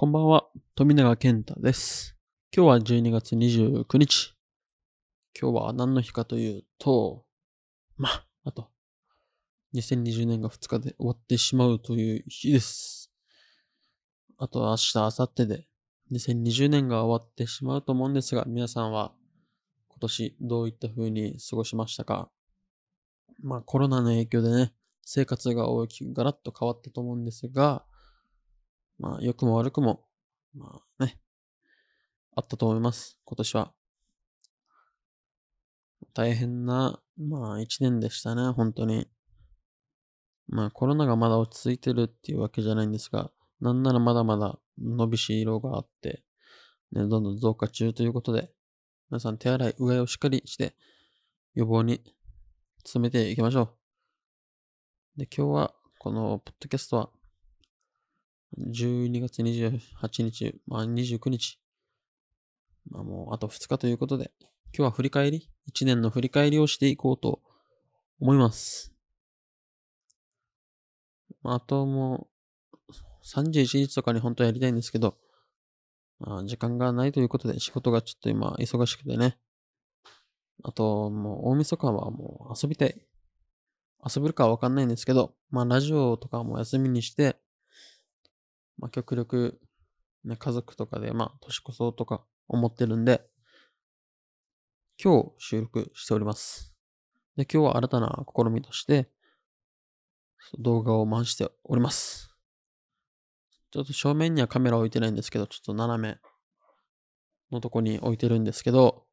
こんばんは、富永健太です。今日は12月29日。今日は何の日かというと、まあ、と、2020年が2日で終わってしまうという日です。あと明日、明後日で2020年が終わってしまうと思うんですが、皆さんは今年どういった風に過ごしましたか？まあコロナの影響でね、生活が大きくガラッと変わったと思うんですが、まあ良くも悪くも、まあね、あったと思います、今年は。大変な、まあ一年でしたね、本当に。まあコロナがまだ落ち着いてるっていうわけじゃないんですが、なんならまだまだ伸びしろがあって、ね、どんどん増加中ということで、皆さん手洗い、うがいをしっかりして、予防に努めていきましょう。で、今日は、このポッドキャストは、12月28日、まあ29日、まあもうあと2日ということで、今日は振り返り ?1 年の振り返りをしていこうと思います。まあ、あともう31日とかに本当はやりたいんですけど、まあ、時間がないということで仕事がちょっと今忙しくてね。あと、もう大晦日はもう遊びたい。遊べるかはわかんないんですけど、まあラジオとかも休みにして、まあ極力、ね、家族とかで、まあ年越そとか思ってるんで、今日収録しております。で、今日は新たな試みとして、動画を回しております。ちょっと正面にはカメラ置いてないんですけど、ちょっと斜めのとこに置いてるんですけど、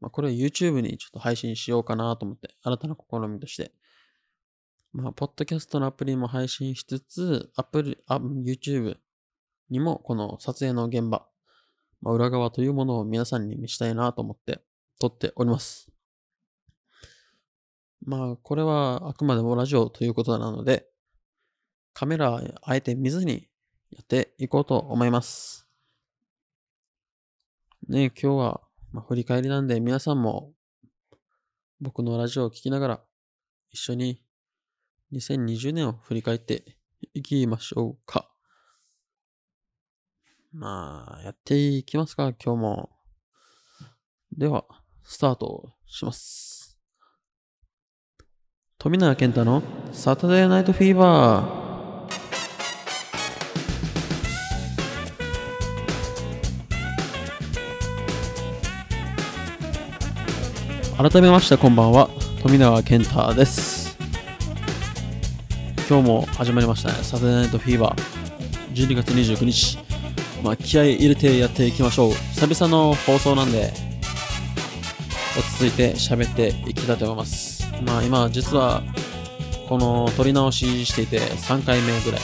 まあ、これを YouTube にちょっと配信しようかなと思って、新たな試みとして。まあ、ポッドキャストのアプリも配信しつつ、アプリ、あ YouTube にもこの撮影の現場、まあ、裏側というものを皆さんに見したいなと思って撮っております。まあ、これはあくまでもラジオということなので、カメラあえて見ずにやっていこうと思います。ね今日は、振り返りなんで皆さんも僕のラジオを聞きながら一緒に2020年を振り返っていきましょうか。まあ、やっていきますか、今日も。では、スタートします。富永健太のサタデーナイトフィーバー。改めましてこんばんは富永健太です今日も始まりましたねサタデーナイトフィーバー12月29日まあ気合い入れてやっていきましょう。久々の放送なんで落ち着いて喋っていきたいと思います。まあ今実はこの撮り直ししていて3回目ぐらい。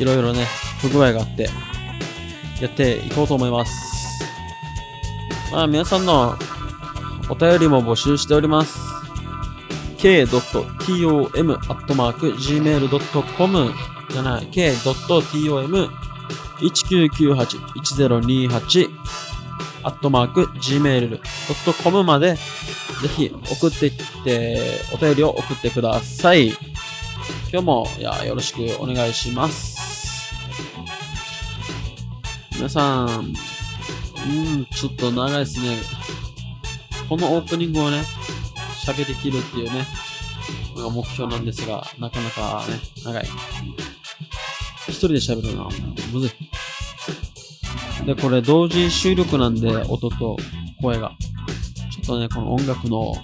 いろいろね不具合があってやっていこうと思います。まあ皆さんのお便りも募集しております。k.tom.gmail.com じゃない、k.tom 1998-1028アットマーク gmail.com までぜひ送っていって、お便りを送ってください。今日もいやよろしくお願いします。皆さん、うん、ちょっと長いですね。このオープニングをね、喋りきるっていうね、目標なんですが、なかなかね、長い。一人で喋るのはむずい。で、これ同時収録なんで、音と声が。ちょっとね、この音楽の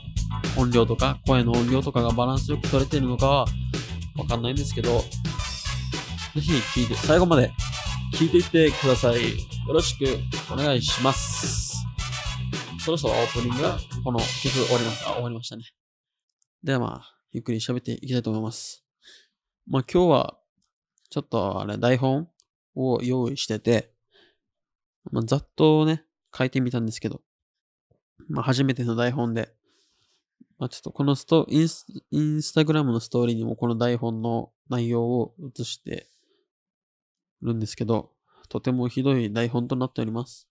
音量とか、声の音量とかがバランスよく取れてるのかはわかんないんですけど、ぜひ聞いて、最後まで聞いていってください。よろしくお願いします。そろそろオープニングがこの曲終わりました。終わりましたね。ではまあ、ゆっくり喋っていきたいと思います。まあ今日は、ちょっとあれ、台本を用意してて、まあ、ざっとね、書いてみたんですけど、まあ初めての台本で、まあちょっとこのストインス、インスタグラムのストーリーにもこの台本の内容を映してるんですけど、とてもひどい台本となっております。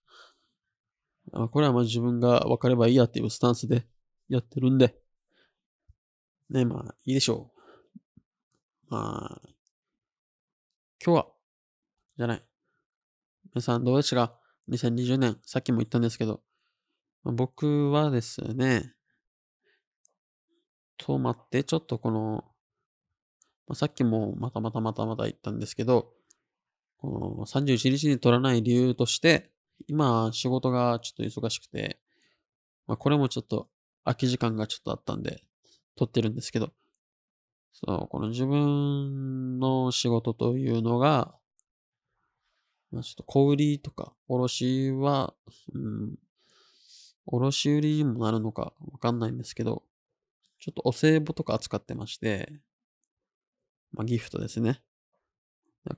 あこれはまあ自分が分かればいいやっていうスタンスでやってるんで、ね、まあいいでしょう。まあ、今日は、じゃない。皆さんどうでしたか ?2020 年、さっきも言ったんですけど、僕はですね、と待って、ちょっとこの、ま、さっきもまたまたまたまた言ったんですけど、この31日に取らない理由として、今仕事がちょっと忙しくて、まあ、これもちょっと空き時間がちょっとあったんで、取ってるんですけど、そう、この自分の仕事というのが、まあ、ちょっと小売りとか卸は、うん、卸売りにもなるのかわかんないんですけど、ちょっとお歳暮とか扱ってまして、まあ、ギフトですね。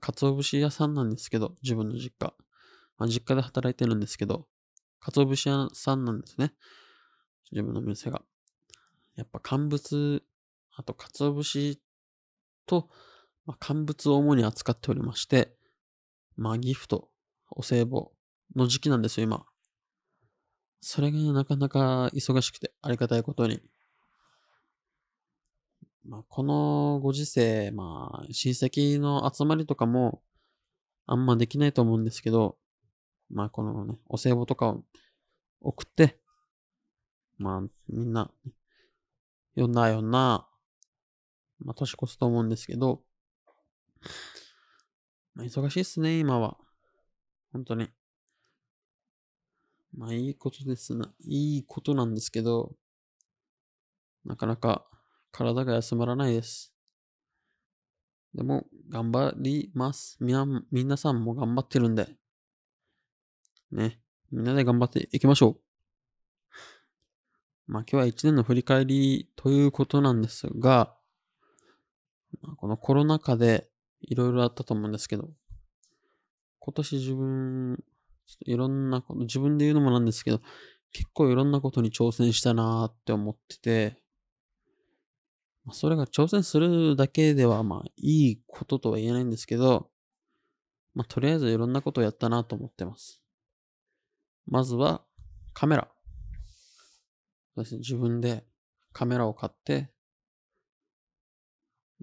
鰹節屋さんなんですけど、自分の実家。まあ、実家で働いてるんですけど、鰹節屋さんなんですね。自分の店が。やっぱ乾物、あと鰹節と、まあ、乾物を主に扱っておりまして、まあギフト、お歳暮の時期なんですよ、今。それがなかなか忙しくて、ありがたいことに。まあ、このご時世、まあ、親戚の集まりとかも、あんまできないと思うんですけど、まあ、このね、お歳暮とかを送って、まあ、みんな、よんなよんな、まあ、年越すと思うんですけど、まあ、忙しいっすね、今は。本当に。まあ、いいことですな。いいことなんですけど、なかなか体が休まらないです。でも、頑張ります。みな、皆さんも頑張ってるんで。ね。みんなで頑張っていきましょう。まあ今日は一年の振り返りということなんですが、このコロナ禍でいろいろあったと思うんですけど、今年自分、いろんなこと、自分で言うのもなんですけど、結構いろんなことに挑戦したなーって思ってて、まそれが挑戦するだけではまあいいこととは言えないんですけど、まあとりあえずいろんなことをやったなと思ってます。まずはカメラ。そうですね自分でカメラを買って、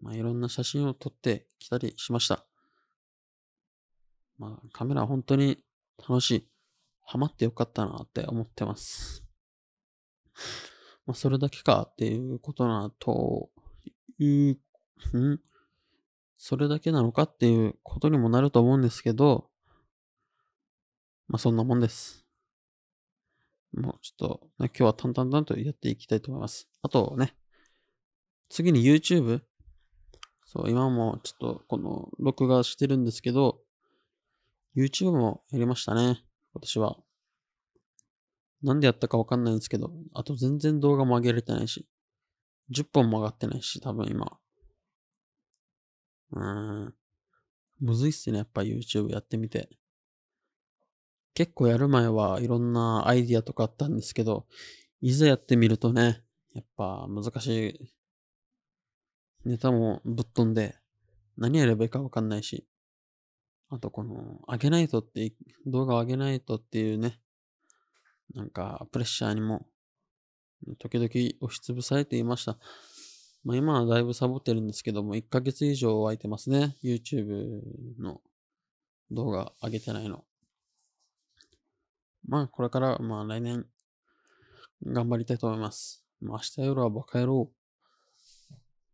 まあ、いろんな写真を撮ってきたりしました。まあ、カメラ本当に楽しい。ハマってよかったなって思ってます。まあ、それだけかっていうことなという、ん？それだけなのかっていうことにもなると思うんですけど、まあ、そんなもんです。もうちょっと、ね、今日は淡々とやっていきたいと思います。あとね、次に YouTube。そう、今もちょっとこの録画してるんですけど、YouTube もやりましたね。今年は。なんでやったかわかんないんですけど、あと全然動画も上げれてないし、10本も上がってないし、多分今。うーん。むずいっすね、やっぱ YouTube やってみて。結構やる前はいろんなアイディアとかあったんですけど、いざやってみるとね、やっぱ難しい。ネタもぶっ飛んで、何やればいいかわかんないし。あとこの、上げないとって、動画を上げないとっていうね、なんかプレッシャーにも、時々押しつぶされていました。まあ今はだいぶサボってるんですけども、1ヶ月以上空いてますね。YouTube の動画上げてないの。まあこれから、まあ来年、頑張りたいと思います。まあ明日夜はバカ野郎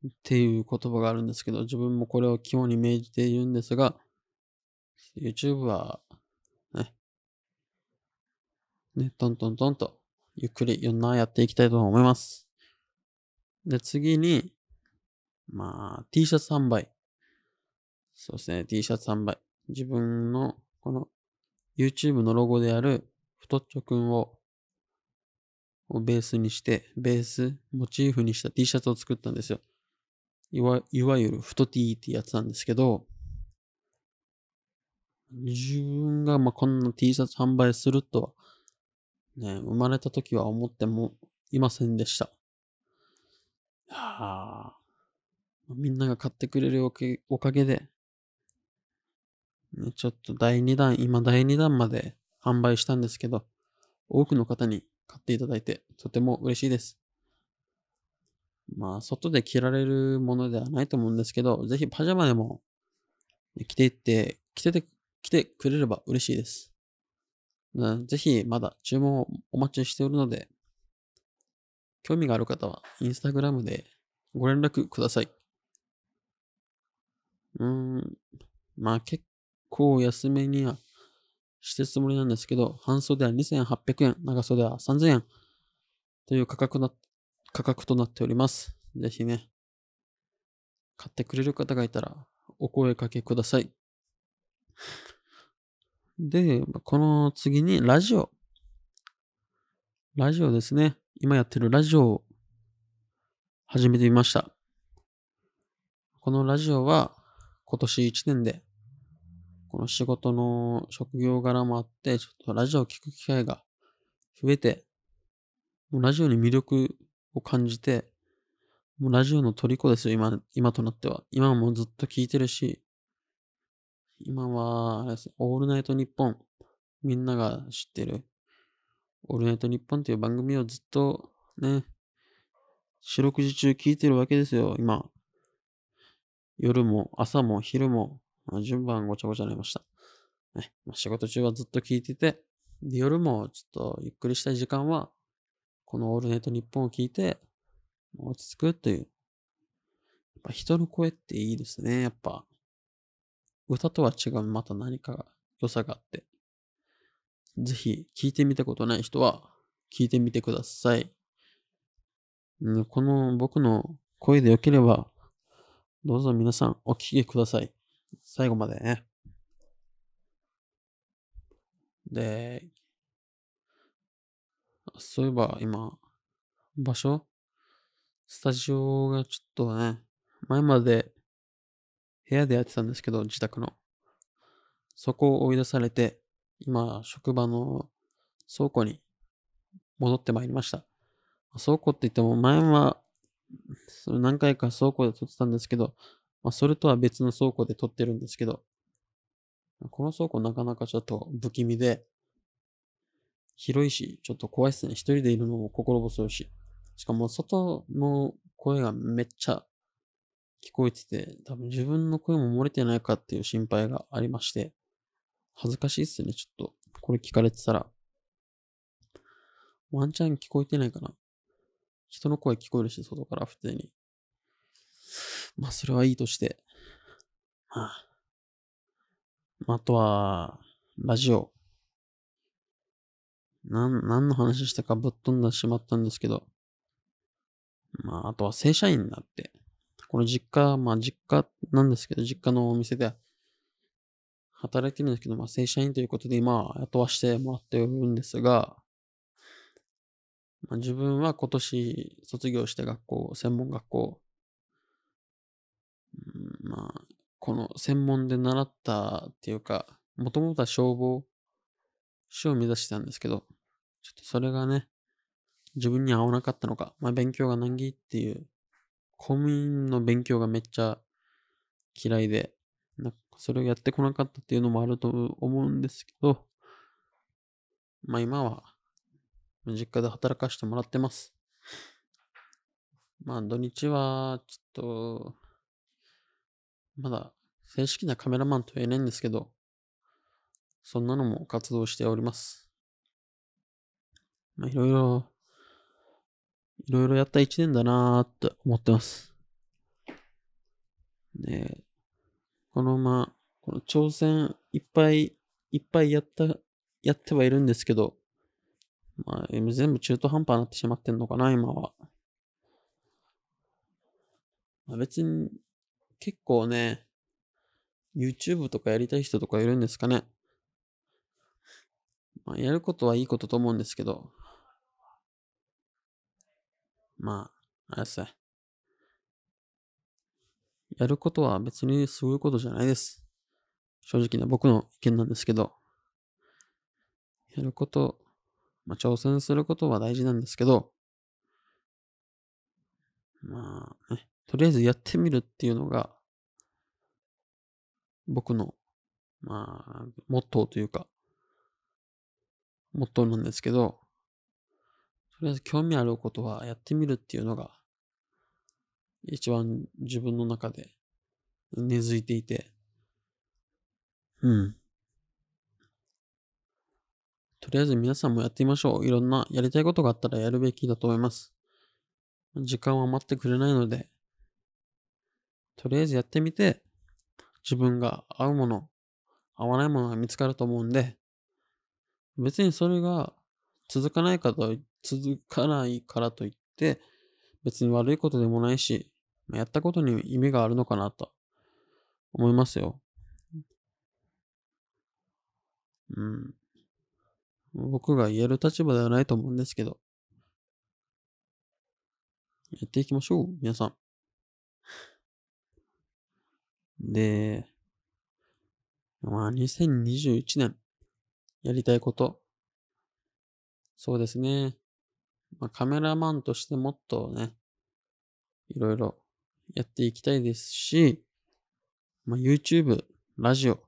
っていう言葉があるんですけど、自分もこれを肝に銘じているんですが、YouTube は、ね、ね、トントントンと、ゆっくりいろんなやっていきたいと思います。で、次に、まあ、T シャツ販売。そうですね、T シャツ販売。自分の、この、YouTube のロゴである、太っちょくんを、をベースにして、ベース、モチーフにした T シャツを作ったんですよ。いわいわゆる太 T ってやつなんですけど、自分がまあこんな T シャツ販売するとは、ね、生まれた時は思ってもいませんでした。いやーみんなが買ってくれるおかげおかげで、ね、ちょっと第2弾、今第2弾まで販売したんですけど、多くの方に買っていただいて、とても嬉しいです。まあ、外で着られるものではないと思うんですけど、ぜひパジャマでも着ていって、着てて来てくれれば嬉しいです。ぜひ、まだ注文をお待ちしておるので、興味がある方は、インスタグラムでご連絡ください。うーん、まあ結構安めにはしてつもりなんですけど、半袖は2800円、長袖は3000円という価格な、価格となっております。ぜひね、買ってくれる方がいたらお声かけください。で、この次にラジオ。ラジオですね。今やってるラジオを始めてみました。このラジオは今年1年で、この仕事の職業柄もあって、ちょっとラジオを聞く機会が増えて、もうラジオに魅力を感じて、もうラジオの虜ですよ、今、今となっては。今もずっと聞いてるし、今は、あれですね、オールナイトニッポン、みんなが知ってる、オールナイトニッポンっていう番組をずっとね、四六時中聞いてるわけですよ、今。夜も朝も昼も、まあ、順番ごちゃごちゃになりました。ね、仕事中はずっと聞いてて、で夜もちょっとゆっくりしたい時間は、このオールナイトニッポンを聞いて、落ち着くという。やっぱ人の声っていいですね、やっぱ。歌とは違う、また何かが良さがあって。ぜひ、聞いてみたことない人は、聞いてみてください。んこの僕の声で良ければ、どうぞ皆さんお聞きください。最後までね。で、そういえば今、場所スタジオがちょっとね、前まで部屋でやってたんですけど、自宅の。そこを追い出されて、今、職場の倉庫に戻ってまいりました。倉庫って言っても、前は何回か倉庫で撮ってたんですけど、まあ、それとは別の倉庫で撮ってるんですけど、この倉庫なかなかちょっと不気味で、広いし、ちょっと怖いっすね。一人でいるのも心細いし。しかも外の声がめっちゃ聞こえてて、多分自分の声も漏れてないかっていう心配がありまして、恥ずかしいっすね、ちょっと。これ聞かれてたら。ワンチャン聞こえてないかな。人の声聞こえるし、外から普通に。まあ、それはいいとして。まあ、あとは、ラジオ。なん、何の話したかぶっ飛んでしまったんですけど。まあ、あとは正社員になって。この実家、まあ実家なんですけど、実家のお店で働いてるんですけど、まあ正社員ということで今雇わしてもらっておるんですが、まあ、自分は今年卒業して学校、専門学校、うんまあ、この専門で習ったっていうか、もともとは消防士を目指してたんですけど、ちょっとそれがね、自分に合わなかったのか、まあ勉強が難儀っていう、公務員の勉強がめっちゃ嫌いで、なんかそれをやってこなかったっていうのもあると思うんですけど、まあ今は実家で働かせてもらってます。まあ土日はちょっと、まだ正式なカメラマンとは言えないんですけど、そんなのも活動しております。まいろいろ、いろいろやった一年だなーって思ってます。ねこのまあ、この挑戦いっぱいいっぱいやった、やってはいるんですけど、まあ、全部中途半端になってしまってんのかな、今は。まあ、別に、結構ね、YouTube とかやりたい人とかいるんですかね。まあ、やることはいいことと思うんですけど、まあ、あれですね。やることは別にすごいことじゃないです。正直な僕の意見なんですけど、やること、まあ、挑戦することは大事なんですけど、まあね、とりあえずやってみるっていうのが、僕の、まあ、モットーというか、モットーなんですけど、とりあえず興味あることはやってみるっていうのが、一番自分の中で根付いていて、うん。とりあえず皆さんもやってみましょう。いろんなやりたいことがあったらやるべきだと思います。時間は待ってくれないので、とりあえずやってみて、自分が合うもの、合わないものが見つかると思うんで、別にそれが続かないかと、続かないからといって、別に悪いことでもないし、やったことに意味があるのかなと思いますよ。うん。僕が言える立場ではないと思うんですけど、やっていきましょう、皆さん。で、まあ、2021年、やりたいこと。そうですね。まあ、カメラマンとしてもっとね、いろいろやっていきたいですし、まあ、YouTube、ラジオ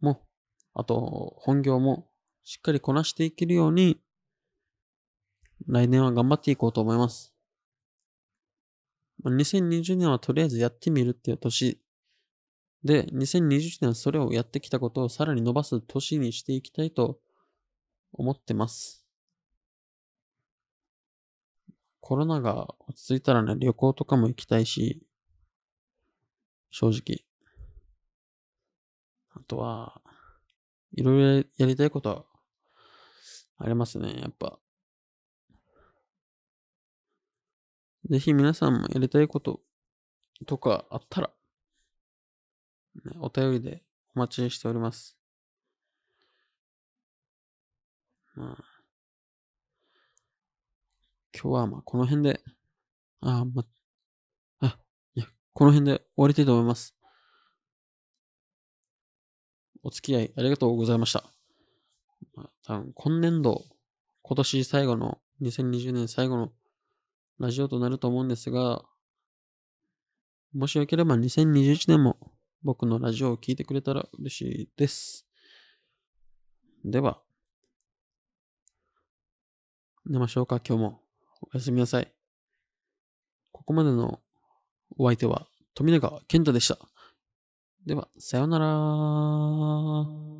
も、あと本業もしっかりこなしていけるように、来年は頑張っていこうと思います。まあ、2020年はとりあえずやってみるっていう年で、2021年はそれをやってきたことをさらに伸ばす年にしていきたいと思ってます。コロナが落ち着いたらね、旅行とかも行きたいし、正直。あとは、いろいろやりたいことはありますね、やっぱ。ぜひ皆さんもやりたいこととかあったら、お便りでお待ちしております。まあ、今日はまあこの辺で、あ、ま、あ、いや、この辺で終わりたいと思います。お付き合いありがとうございました。まあ、多分今年度、今年最後の、2020年最後のラジオとなると思うんですが、もしよければ2021年も僕のラジオを聴いてくれたら嬉しいです。では、寝ましょうか、今日も。おやすみなさい。ここまでのお相手は富永健太でした。では、さようなら。